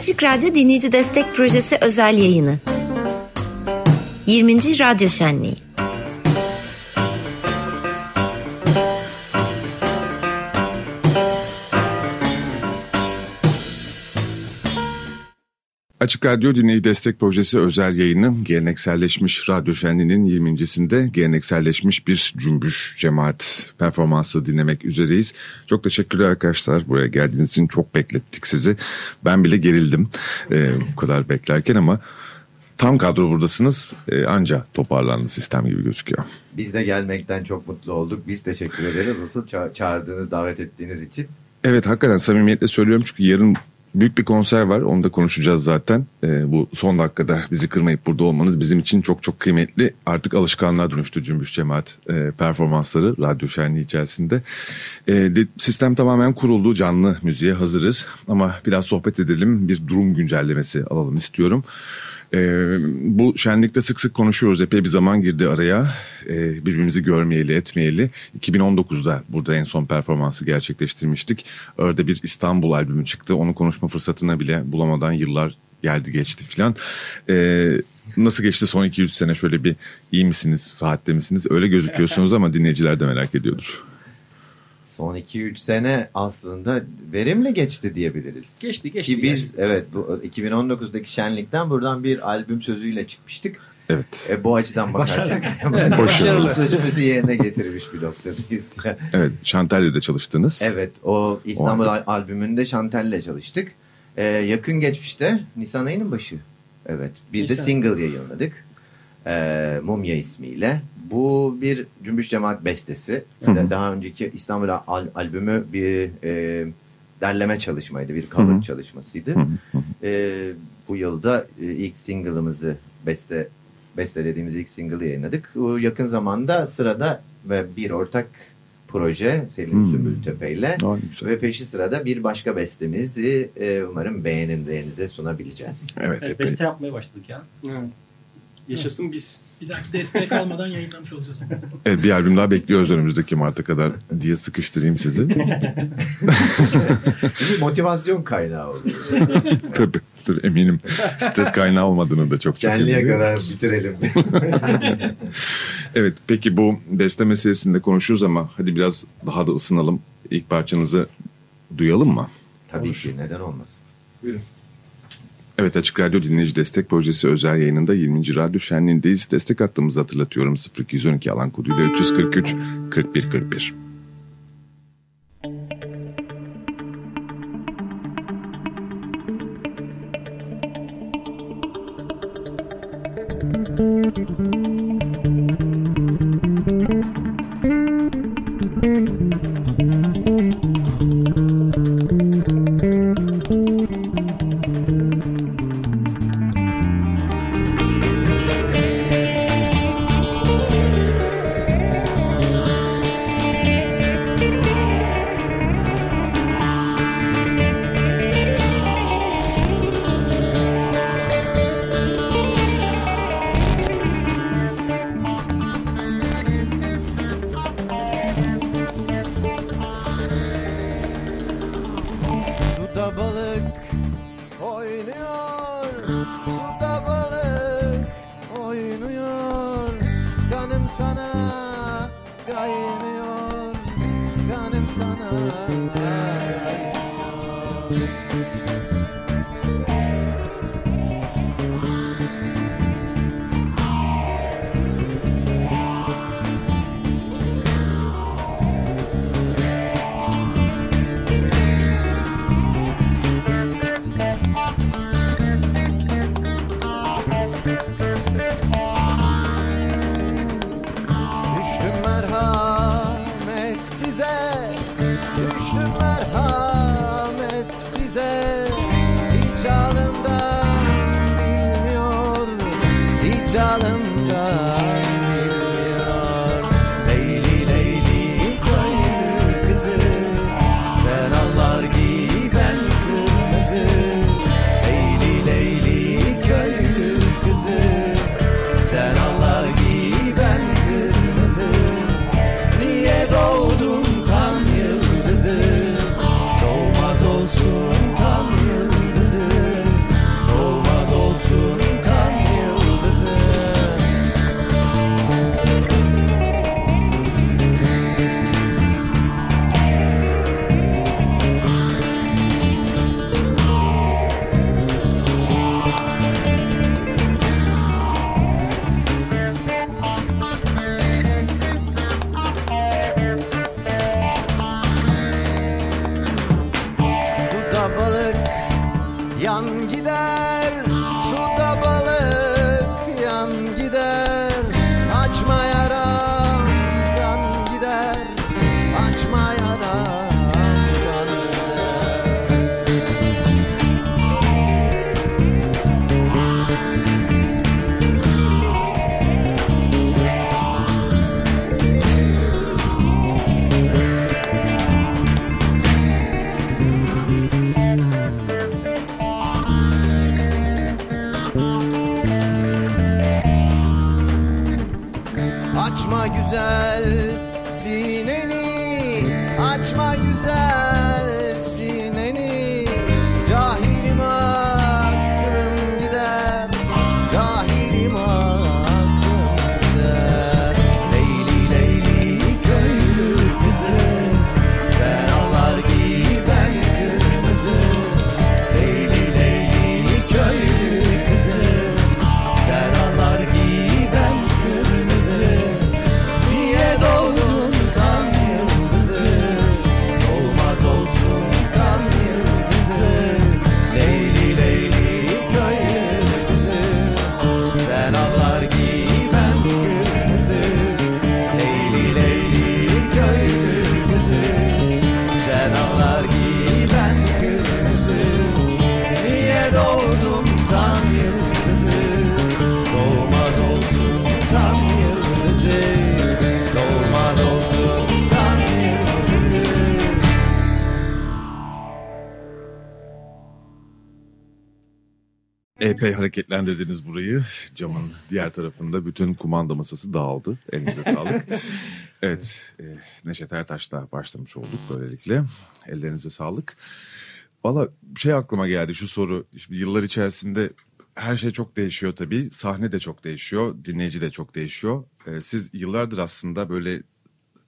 Açık Radyo Dinleyici Destek Projesi özel yayını. 20. Radyo Şenliği. Açık Radyo Dinleyici Destek Projesi özel yayını gelenekselleşmiş radyo şenliğinin 20.sinde gelenekselleşmiş bir cümbüş cemaat performansı dinlemek üzereyiz. Çok teşekkürler arkadaşlar buraya geldiğiniz için çok beklettik sizi. Ben bile gerildim e, bu kadar beklerken ama tam kadro buradasınız e, anca toparlandı sistem gibi gözüküyor. Biz de gelmekten çok mutlu olduk. Biz teşekkür ederiz asıl ça- çağırdığınız, davet ettiğiniz için. Evet hakikaten samimiyetle söylüyorum çünkü yarın büyük bir konser var. Onu da konuşacağız zaten. Ee, bu son dakikada bizi kırmayıp burada olmanız bizim için çok çok kıymetli. Artık alışkanlığa dönüştü Cümbüş Cemaat e, performansları radyo şenliği içerisinde. E, de, sistem tamamen kuruldu. Canlı müziğe hazırız. Ama biraz sohbet edelim. Bir durum güncellemesi alalım istiyorum. Ee, bu şenlikte sık sık konuşuyoruz. Epey bir zaman girdi araya. Ee, birbirimizi görmeyeli, etmeyeli. 2019'da burada en son performansı gerçekleştirmiştik. Orada bir İstanbul albümü çıktı. Onu konuşma fırsatına bile bulamadan yıllar geldi geçti filan. Ee, nasıl geçti son 2-3 sene şöyle bir iyi misiniz, saatte misiniz? Öyle gözüküyorsunuz ama dinleyiciler de merak ediyordur. Son 2-3 sene aslında verimli geçti diyebiliriz. Geçti geçti. Ki biz gerçekten. evet bu 2019'daki şenlikten buradan bir albüm sözüyle çıkmıştık. Evet. E, bu açıdan bakarsak Başarılı. sözümüzü yerine getirmiş bir noktadayız. Evet, Şantel'de çalıştınız. evet o İstanbul al- albümünde Şantel'le çalıştık. E, yakın geçmişte Nisan ayının başı. Evet bir de Nisan. single yayınladık. E, Mumya ismiyle. Bu bir Cümbüş Cemaat bestesi. Hı hı. Da- Daha önceki İstanbul al- albümü bir e, derleme çalışmaydı. Bir cover Hı hı. çalışmasıydı. Hı hı hı. E, bu yılda e, ilk single'ımızı beste bestelediğimiz ilk single'ı yayınladık. O yakın zamanda sırada ve bir ortak proje Selin Hmm. Sümbül Tepe ile ve peşi sırada bir başka bestemizi e, umarım beğenilerinize sunabileceğiz. Evet, Evet, beste yapmaya başladık ya. Yaşasın biz. Bir dahaki destek almadan yayınlamış olacağız. Evet, bir albüm daha bekliyoruz önümüzdeki Mart'a kadar diye sıkıştırayım sizi. Bir motivasyon kaynağı oldu. tabii, tabii eminim. Stres kaynağı olmadığını da çok çok Şenliğe eminim. kadar bitirelim. Evet peki bu beste meselesinde konuşuyoruz ama hadi biraz daha da ısınalım. İlk parçanızı duyalım mı? Tabii ki neden olmasın. Evet Açık Radyo Dinleyici Destek Projesi özel yayınında 20. Radyo Şenliği'ndeyiz. Destek hattımızı hatırlatıyorum 0212 alan koduyla 343 41 41. Suda sana kaynıyor Kanım sana kaynıyor Epey hareketlendirdiniz burayı. Camın diğer tarafında bütün kumanda masası dağıldı. Elinize sağlık. evet, e, Neşet Ertaş'la başlamış olduk böylelikle. Ellerinize sağlık. Valla şey aklıma geldi şu soru. Şimdi yıllar içerisinde her şey çok değişiyor tabii. Sahne de çok değişiyor, dinleyici de çok değişiyor. E, siz yıllardır aslında böyle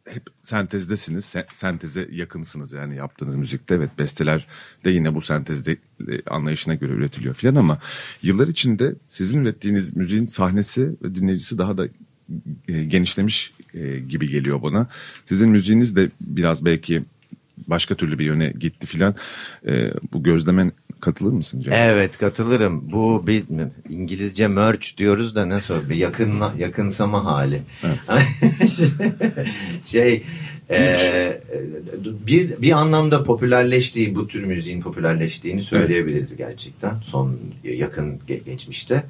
hep sentezdesiniz. Sen- senteze yakınsınız yani yaptığınız müzikte. Evet besteler de yine bu sentezde e, anlayışına göre üretiliyor filan ama yıllar içinde sizin ürettiğiniz müziğin sahnesi ve dinleyicisi daha da e, genişlemiş e, gibi geliyor bana. Sizin müziğiniz de biraz belki başka türlü bir yöne gitti filan. E, bu gözlemen katılır mısın Cem? Evet katılırım. Bu bir İngilizce merge diyoruz da nasıl bir yakınla yakınsama hali. şey e, bir bir anlamda popülerleştiği bu tür müziğin popülerleştiğini söyleyebiliriz gerçekten son yakın ge- geçmişte.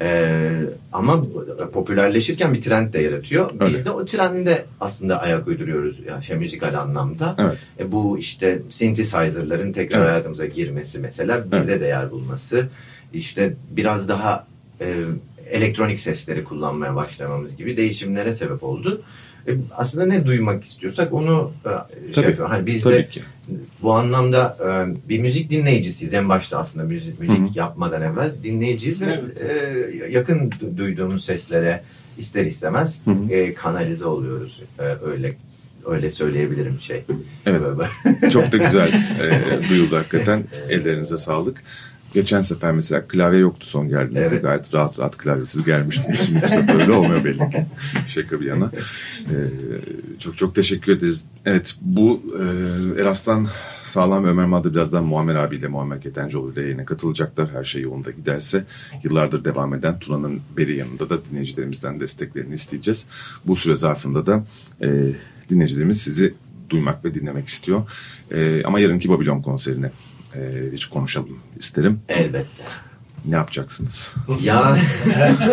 E, ama popülerleşirken bir trend de yaratıyor. Biz Öyle. de o trende aslında ayak uyduruyoruz ya şey müzikal anlamda. Evet. E, bu işte synthesizer'ların tekrar Evet. hayatımıza girmesi mesela bize de yer bulması. İşte biraz daha e, elektronik sesleri kullanmaya başlamamız gibi değişimlere sebep oldu. E, aslında ne duymak istiyorsak onu e, şey Tabii, yapıyor. Hani biz de ki. bu anlamda e, bir müzik dinleyicisiyiz en başta aslında müzik, müzik Hı hı. yapmadan evvel dinleyiciyiz ve Evet. yakın du- duyduğumuz seslere ister istemez Hı hı. kanalize oluyoruz. Öyle öyle söyleyebilirim şey. Evet. Çok da güzel e, duyuldu hakikaten. Ellerinize sağlık. Geçen sefer mesela klavye yoktu son geldiğinizde. Evet. Gayet rahat rahat klavyesiz gelmiştiniz. Şimdi bu sefer öyle olmuyor belli ki. Şaka bir yana. E, çok çok teşekkür ederiz. Evet bu e, Eras'tan Sağlam ve Ömer Madde birazdan Muammer abiyle Muammer Ketencoğlu ile yayına katılacaklar. Her şey yolunda giderse yıllardır devam eden Tuna'nın beri yanında da dinleyicilerimizden desteklerini isteyeceğiz. Bu süre zarfında da e, dinleyicilerimiz sizi duymak ve dinlemek istiyor. E, ama yarınki Babilon konserine e, hiç konuşalım isterim. Elbette. Ne yapacaksınız? Ya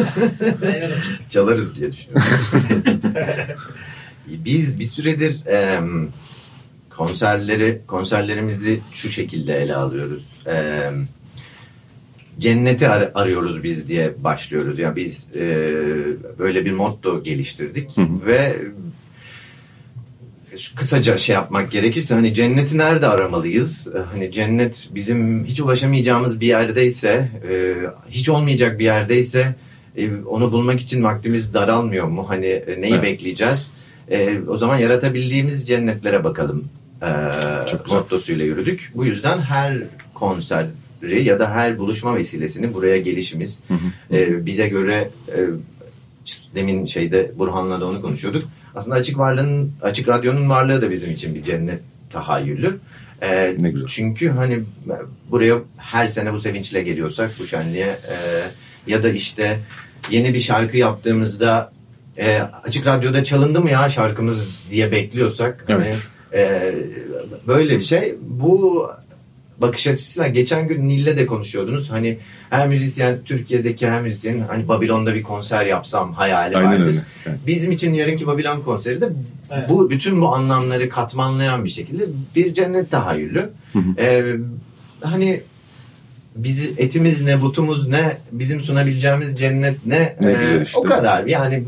çalarız diye düşünüyorum. Biz bir süredir em, konserleri konserlerimizi şu şekilde ele alıyoruz. Em, cenneti ar- arıyoruz biz diye başlıyoruz. Yani biz e, böyle bir motto geliştirdik Hı hı. ve kısaca şey yapmak gerekirse hani cenneti nerede aramalıyız? Ee, Hani cennet bizim hiç ulaşamayacağımız bir yerdeyse, e, hiç olmayacak bir yerdeyse e, onu bulmak için vaktimiz daralmıyor mu? Hani e, neyi Evet. bekleyeceğiz? E, o zaman yaratabildiğimiz cennetlere bakalım. E, mottosuyla yürüdük. Bu yüzden her konseri ya da her buluşma vesilesini buraya gelişimiz Hı hı. e, bize göre e, demin şeyde Burhan'la da onu konuşuyorduk. Aslında açık varlığın açık radyonun varlığı da bizim için bir cennet tahayyülü. E, Ne güzel. Çünkü hani buraya her sene bu sevinçle geliyorsak bu şenliğe e, ya da işte yeni bir şarkı yaptığımızda e, açık radyoda çalındı mı ya şarkımız diye bekliyorsak hani, Evet. e, böyle bir şey. Bu bakış açısıyla geçen gün Nil'le de konuşuyordunuz. Hani her müzisyen Türkiye'deki her müzisyenin hani Babilon'da bir konser yapsam hayali Aynen vardır. öyle. Bizim için yarınki Babilon konseri de Evet. bu bütün bu anlamları katmanlayan bir şekilde bir cennet tahayyülü. Hı hı. Ee, hani bizi etimiz ne, butumuz ne, bizim sunabileceğimiz cennet ne, Ne Ee, işte. o kadar. Yani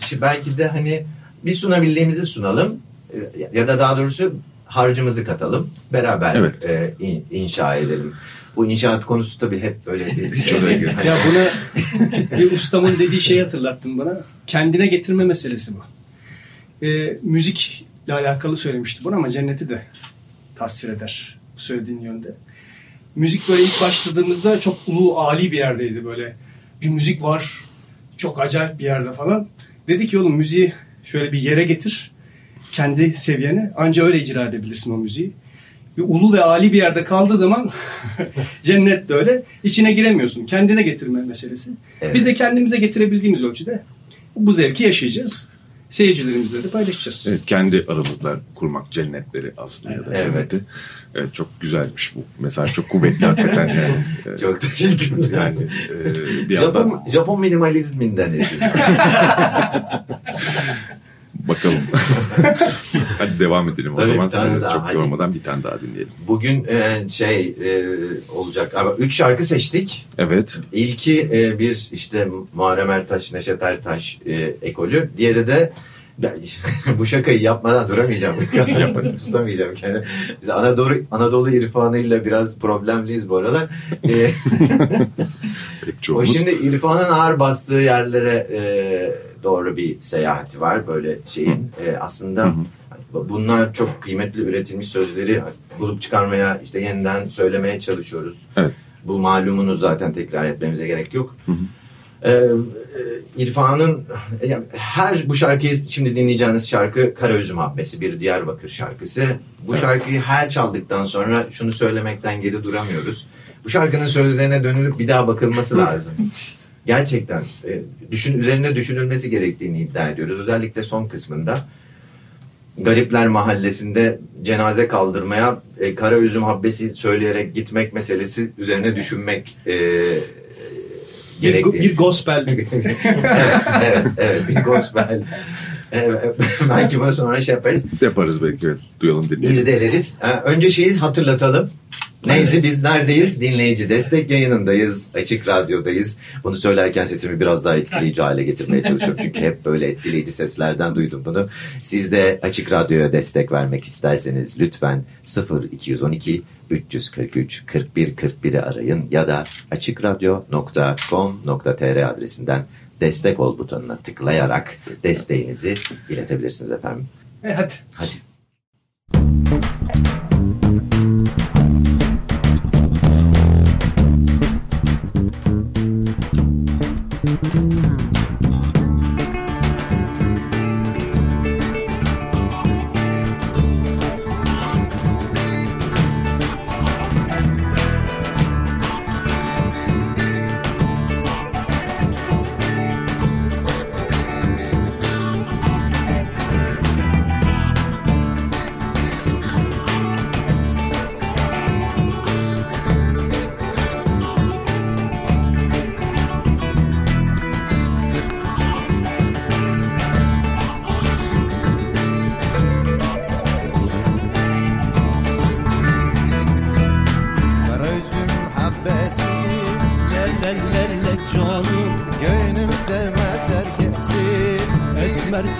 işte belki de hani bir sunabildiğimizi sunalım Ee, ya da daha doğrusu harcımızı katalım, beraber Evet. e, in- inşa edelim. Bu inşaat konusu tabii hep böyle bir şey. Hani- Ya buna bir ustamın dediği şeyi hatırlattın bana. Kendine getirme meselesi bu. Ee, müzikle alakalı söylemişti bunu ama cenneti de tasvir eder bu söylediğin yönde. Müzik böyle ilk başladığımızda çok ulu ali bir yerdeydi böyle. Bir müzik var çok acayip bir yerde falan. Dedi ki oğlum müziği şöyle bir yere getir kendi seviyene anca öyle icra edebilirsin o müziği. Bir ulu ve ali bir yerde kaldığı zaman cennet de öyle içine giremiyorsun. Kendine getirme meselesi. Evet. Biz de kendimize getirebildiğimiz ölçüde bu zevki yaşayacağız. Seyircilerimizle de paylaşacağız. Evet, kendi aramızda kurmak cennetleri aslında ya da Evet. cenneti. Evet çok güzelmiş bu. Mesaj çok kuvvetli hakikaten yani. Çok teşekkürler. Yani e, bir yandan Japon, Japon minimalizminden esin. bakalım. Hadi devam edelim o Tabii, zaman. bir tane Sizi daha, çok hadi. yormadan bir tane daha dinleyelim. Bugün e, şey e, olacak ama üç şarkı seçtik. Evet. İlki e, bir işte Muharrem Ertaş, Neşet Ertaş e, ekolü. Diğeri de ben, bu şakayı yapmadan duramayacağım. yapmadan tutamayacağım kendimi. Biz Anadolu, Anadolu irfanıyla biraz problemliyiz bu aralar. E, Hep o şimdi irfanın ağır bastığı yerlere e, doğru bir seyahati var. Böyle şeyin e, aslında Hı hı. bunlar çok kıymetli üretilmiş sözleri bulup çıkarmaya işte yeniden söylemeye çalışıyoruz. Evet. Bu malumunuz zaten tekrar etmemize gerek yok. Hı hı. Ee, e, İrfan'ın ya her bu şarkıyı şimdi dinleyeceğiniz şarkı Karaüzüm Habbesi bir Diyarbakır şarkısı. Bu şarkıyı her çaldıktan sonra şunu söylemekten geri duramıyoruz. Bu şarkının sözlerine dönülüp bir daha bakılması lazım. Gerçekten e, düşün üzerine düşünülmesi gerektiğini iddia ediyoruz. Özellikle son kısmında. Garipler Mahallesi'nde cenaze kaldırmaya e, kara üzüm habbesi söyleyerek gitmek meselesi üzerine düşünmek e, bir, gerektiğini. bir gospel. evet, evet, evet, bir gospel. Evet, belki bunu sonra şey yaparız. Yaparız belki evet. Duyalım dinleyelim. İrdeleriz. Ha, Önce şeyi hatırlatalım. Neydi? Biz neredeyiz? Dinleyici destek yayınındayız. Açık radyodayız. Bunu söylerken sesimi biraz daha etkileyici hale getirmeye çalışıyorum. Çünkü hep böyle etkileyici seslerden duydum bunu. Siz de Açık Radyo'ya destek vermek isterseniz lütfen 0212 343 41 41'i arayın ya da açıkradyo.com.tr adresinden destek ol butonuna tıklayarak desteğinizi iletebilirsiniz efendim. E, hadi. Hadi.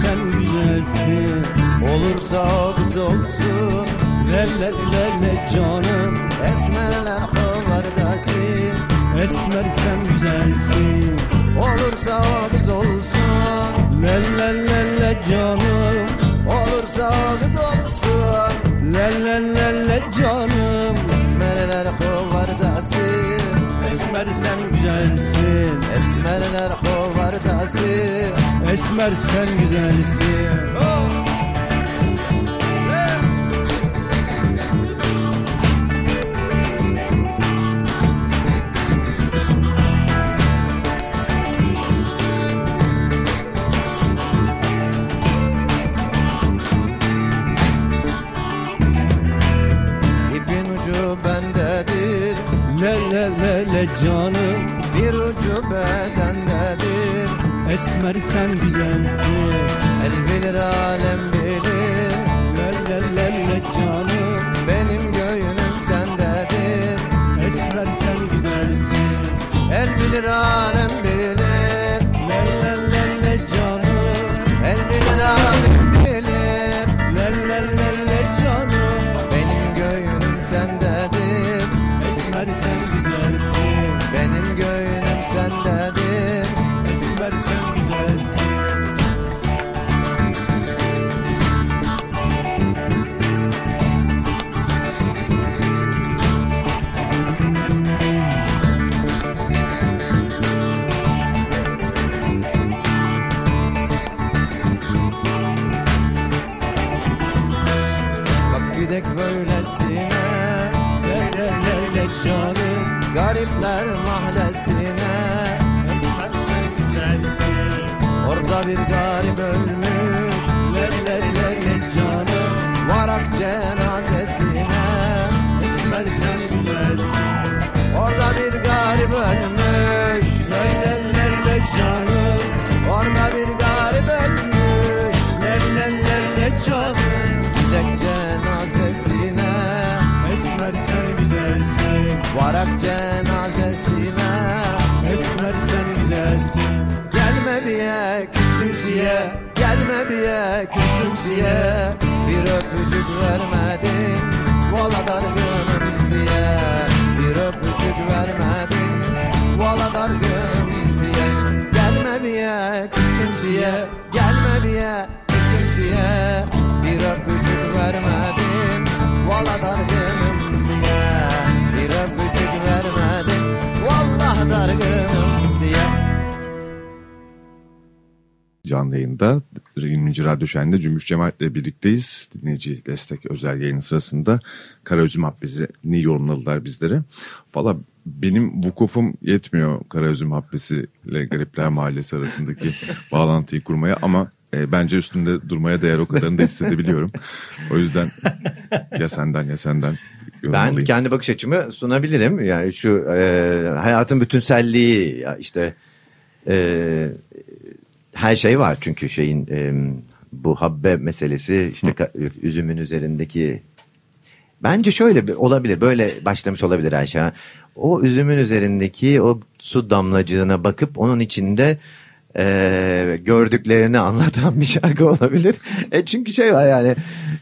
Sen güzelsin. Olursa kız olsun. Lelelele canım. Esmerler havardası Esmer sen güzelsin. Olursa kız olsun. Lelelele canım. Olursa kız olsun. Lelelele canım. Esmerler havardası Esmer sen güzelsin. Esmerler sadası Esmer sen güzelsin. Oh. le le le le canım. Bir ucu beden Esmer sen güzelsin. El bilir alem bir garip ölmüş. Le le le le canım Varak cenazesine. Esmer sen güzelsin. Orada bir garip ölmüş. Le le le le canım Orada bir garip ölmüş. Le le le le canım Gidek cenazesine. Esmer sen güzelsin. Varak cenazesine küstüm siye Bir öpücük vermedin Valla dargınım siye Bir öpücük vermedin Valla dargınım siye Gelme diye küstüm siye. Gelme diye küstüm siye Bir öpücük vermedin Valla dargınım siye Bir öpücük vermedin Vallahi dargınım siye. Canlı yayında 20. Radyo Şen'de Cümbüş Cemaat ile birlikteyiz. Dinleyici destek özel yayını sırasında Karaözüm Habbesi'ni yorumladılar bizlere. Valla benim vukufum yetmiyor Karaözüm Habbesi ile Garipler Mahallesi arasındaki bağlantıyı kurmaya ama e, bence üstünde durmaya değer o kadarını da hissedebiliyorum. O yüzden ya senden ya senden Ben kendi bakış açımı sunabilirim. Yani şu e, hayatın bütünselliği ya işte e, her şey var çünkü şeyin e, bu habbe meselesi işte ka- üzümün üzerindeki bence şöyle bir- olabilir böyle başlamış olabilir Ayşe. O üzümün üzerindeki o su damlacığına bakıp onun içinde e, gördüklerini anlatan bir şarkı olabilir. E çünkü şey var yani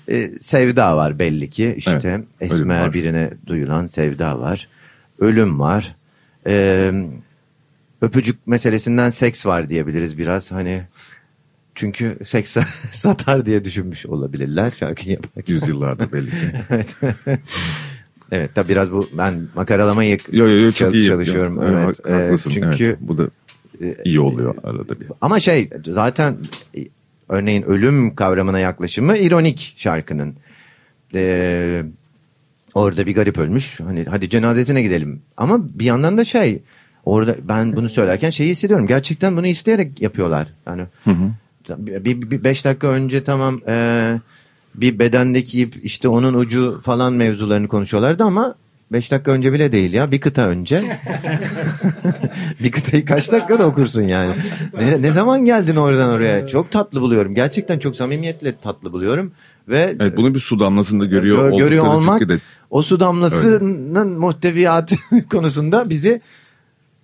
e, sevda var belli ki işte Evet, esmer birine duyulan sevda var. Ölüm var. E, öpücük meselesinden seks var diyebiliriz biraz hani çünkü seks satar diye düşünmüş olabilirler şarkıyı yaparken. Yüzyıllarda belli ki. evet. evet tabi biraz bu ben makaralamayı Yo yo yo çok iyi. çalışıyorum. yapıyorsun. Evet. Ha- Haklısın. Çünkü evet. Bu da iyi oluyor arada bir. ama şey zaten e, örneğin ölüm kavramına yaklaşımı ironik şarkının. Ee, orada bir garip ölmüş. Hani hadi cenazesine gidelim. Ama bir yandan da şey orada ben bunu söylerken şeyi hissediyorum. Gerçekten bunu isteyerek yapıyorlar. Yani bir, bir, bir beş dakika önce tamam e, bir bedendeki ip işte onun ucu falan mevzularını konuşuyorlardı ama beş dakika önce bile değil ya bir kıta önce. bir kıtayı kaç dakikada okursun yani. Ne, ne zaman geldin oradan oraya? Çok tatlı buluyorum. Gerçekten çok samimiyetle tatlı buluyorum. Ve Evet bunu bir su damlasında görüyor, Gör- görüyor olmak de o su damlasının muhteviyatı konusunda bizi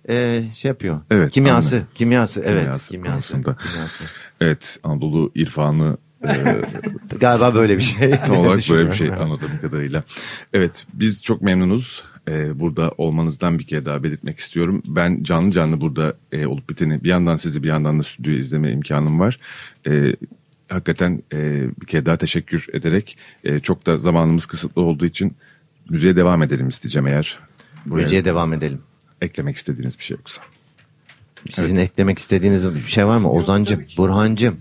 e, şey yapıyor. Evet, kimyası, anladım. kimyası, evet, Kimyası kimyası, kimyası. Evet Anadolu irfanı e, Galiba böyle bir şey. tam olarak böyle bir şey anladığım kadarıyla. Evet biz çok memnunuz. E, burada olmanızdan bir kere daha belirtmek istiyorum. Ben canlı canlı burada e, olup biteni bir yandan sizi bir yandan da stüdyoyu izleme imkanım var. E, hakikaten e, bir kere daha teşekkür ederek e, çok da zamanımız kısıtlı olduğu için müziğe devam edelim isteyeceğim eğer. Buraya Müziğe devam edelim. Eklemek istediğiniz bir şey yoksa. Sizin eklemek istediğiniz bir şey var mı? Ozancım, Burhancım,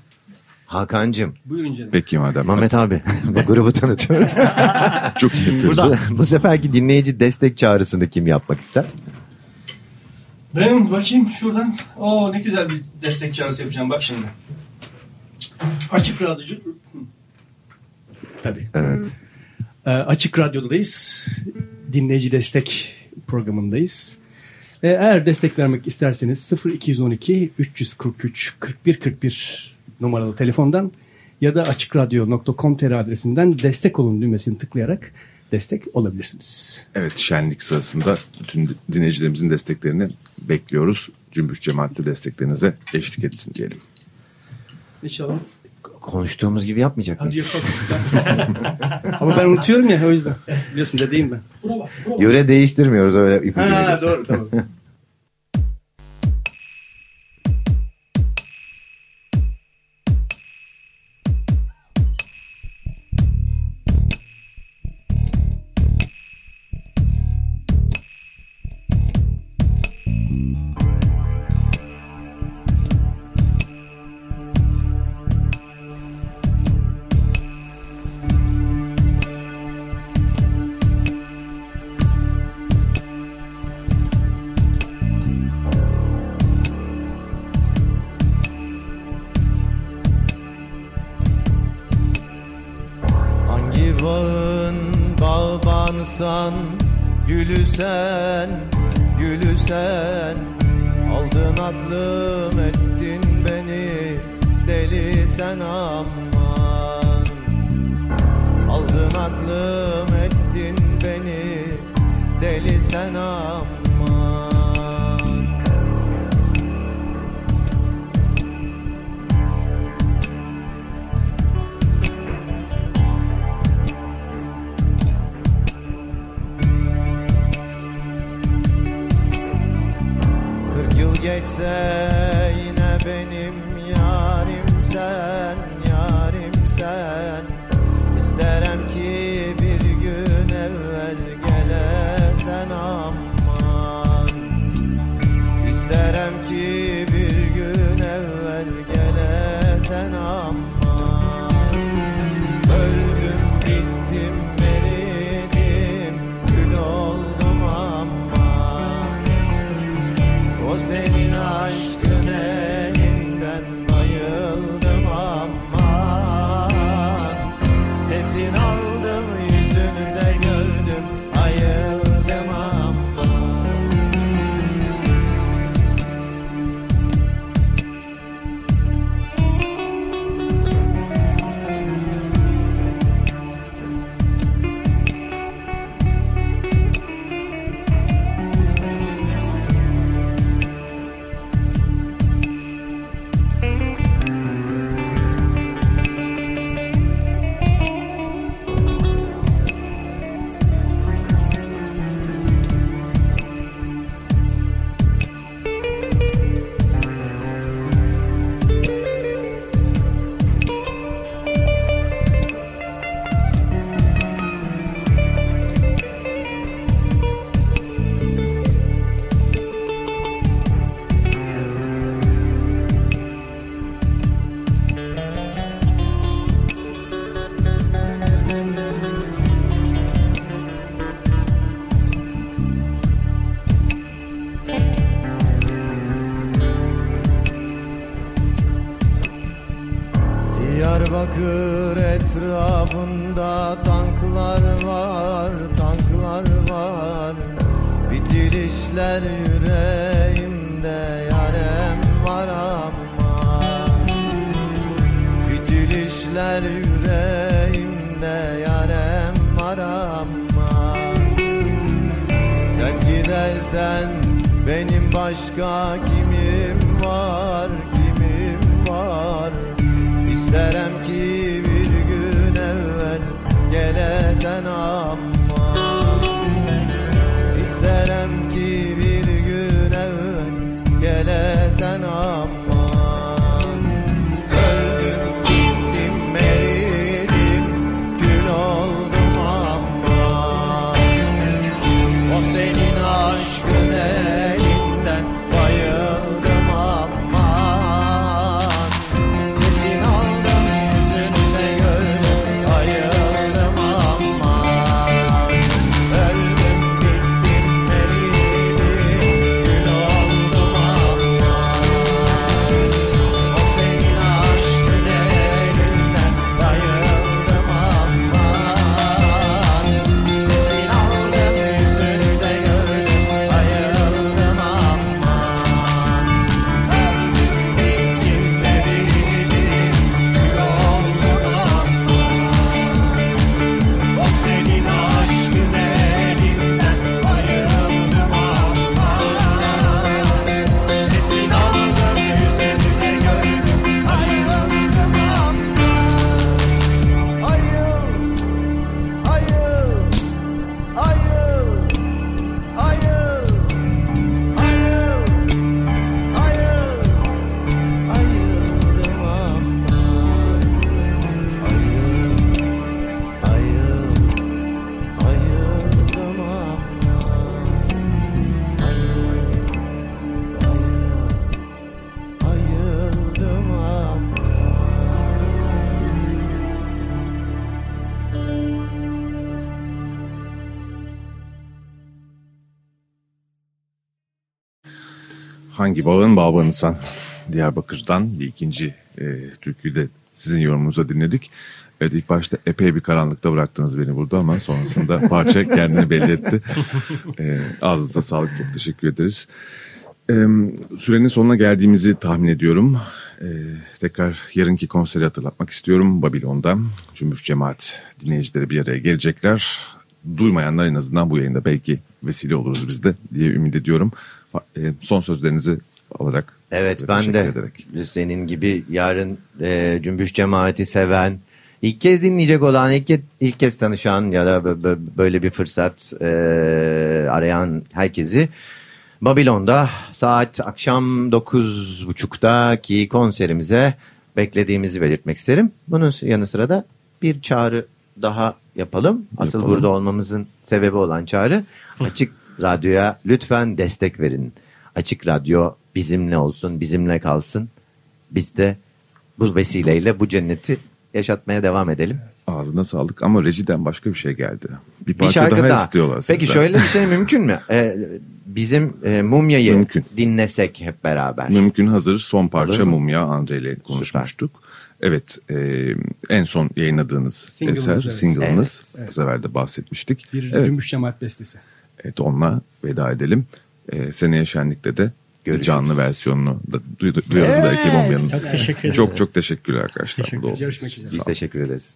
Hakan'cım, Buyurun canım. Peki madem. Mehmet abi. Bu grubu tanıtıyorum. Çok iyi yapıyoruz. bu, bu seferki dinleyici destek çağrısını kim yapmak ister? Ben bakayım şuradan. Oo ne güzel bir destek çağrısı yapacağım bak şimdi. Açık radyocu. Hı. Tabii. Evet. Ee, Açık Radyo'dayız. Dinleyici destek programındayız. E, Eğer destek vermek isterseniz 0212 343 41 41 numaralı telefondan ya da açıkradyo.com.tr adresinden destek olun düğmesini tıklayarak destek olabilirsiniz. Evet şenlik sırasında bütün dinleyicilerimizin desteklerini bekliyoruz. Cümbüş cemaatle desteklerinize eşlik etsin diyelim. İnşallah. Konuştuğumuz gibi yapmayacak Hadi mıyız? Ama ben unutuyorum ya o yüzden. Biliyorsun dedeyim ben. Yöre değiştirmiyoruz öyle ipucu Ha veriyoruz. doğru tamam. Diyarbakır etrafında tanklar var, tanklar var. Bitilişler yüreğimde yarem var ama. Fitilişler yüreğimde yarem var ama. Sen gidersen benim başka kimim var, kimim var? İsterim Hangi bağın bağbanısan Diyarbakır'dan bir ikinci e, türküyü de sizin yorumunuza dinledik. Evet ilk başta epey bir karanlıkta bıraktınız beni burada ama sonrasında parça kendini belli etti. E, ağzınıza sağlık çok teşekkür ederiz. E, sürenin sonuna geldiğimizi tahmin ediyorum. E, tekrar yarınki konseri hatırlatmak istiyorum. Babilon'da Cümbüş Cemaat dinleyicileri bir araya gelecekler. Duymayanlar en azından bu yayında belki vesile oluruz biz de diye ümit ediyorum. E, son sözlerinizi alarak Evet ve ben de ederek. senin gibi yarın e, cümbüş cemaati seven, ilk kez dinleyecek olan, ilk, ke- ilk kez tanışan ya da bö- bö- böyle bir fırsat e, arayan herkesi Babilon'da saat akşam 9.30'daki konserimize beklediğimizi belirtmek isterim. Bunun yanı sıra da bir çağrı daha yapalım. Asıl Yapalım. burada olmamızın sebebi olan çağrı Açık Radyo'ya lütfen destek verin. Açık Radyo bizimle olsun, bizimle kalsın. Biz de bu vesileyle bu cenneti yaşatmaya devam edelim. Ağzına sağlık ama rejiden başka bir şey geldi. Bir Bir parça şarkı daha, daha. istiyorlar Peki sizden. şöyle bir şey mümkün mü? Ee, bizim e, Mumya'yı Mümkün. dinlesek hep beraber. Mümkün hazır son parça Olur? Mumya Andre ile konuşmuştuk. Evet e, en son yayınladığınız Single'ınız, eser evet. single'ınız. Evet. Az evvel de bahsetmiştik. Bir evet, cümbüş cemaat bestesi. Evet onunla veda edelim. E, seneye Şenlik'te de Görüşürüz. canlı versiyonunu da duy- duyarız belki Mumya'nın. Çok teşekkür ederim. Çok çok teşekkürler arkadaşlar. Teşekkür Görüşmek üzere. Biz teşekkür ederiz.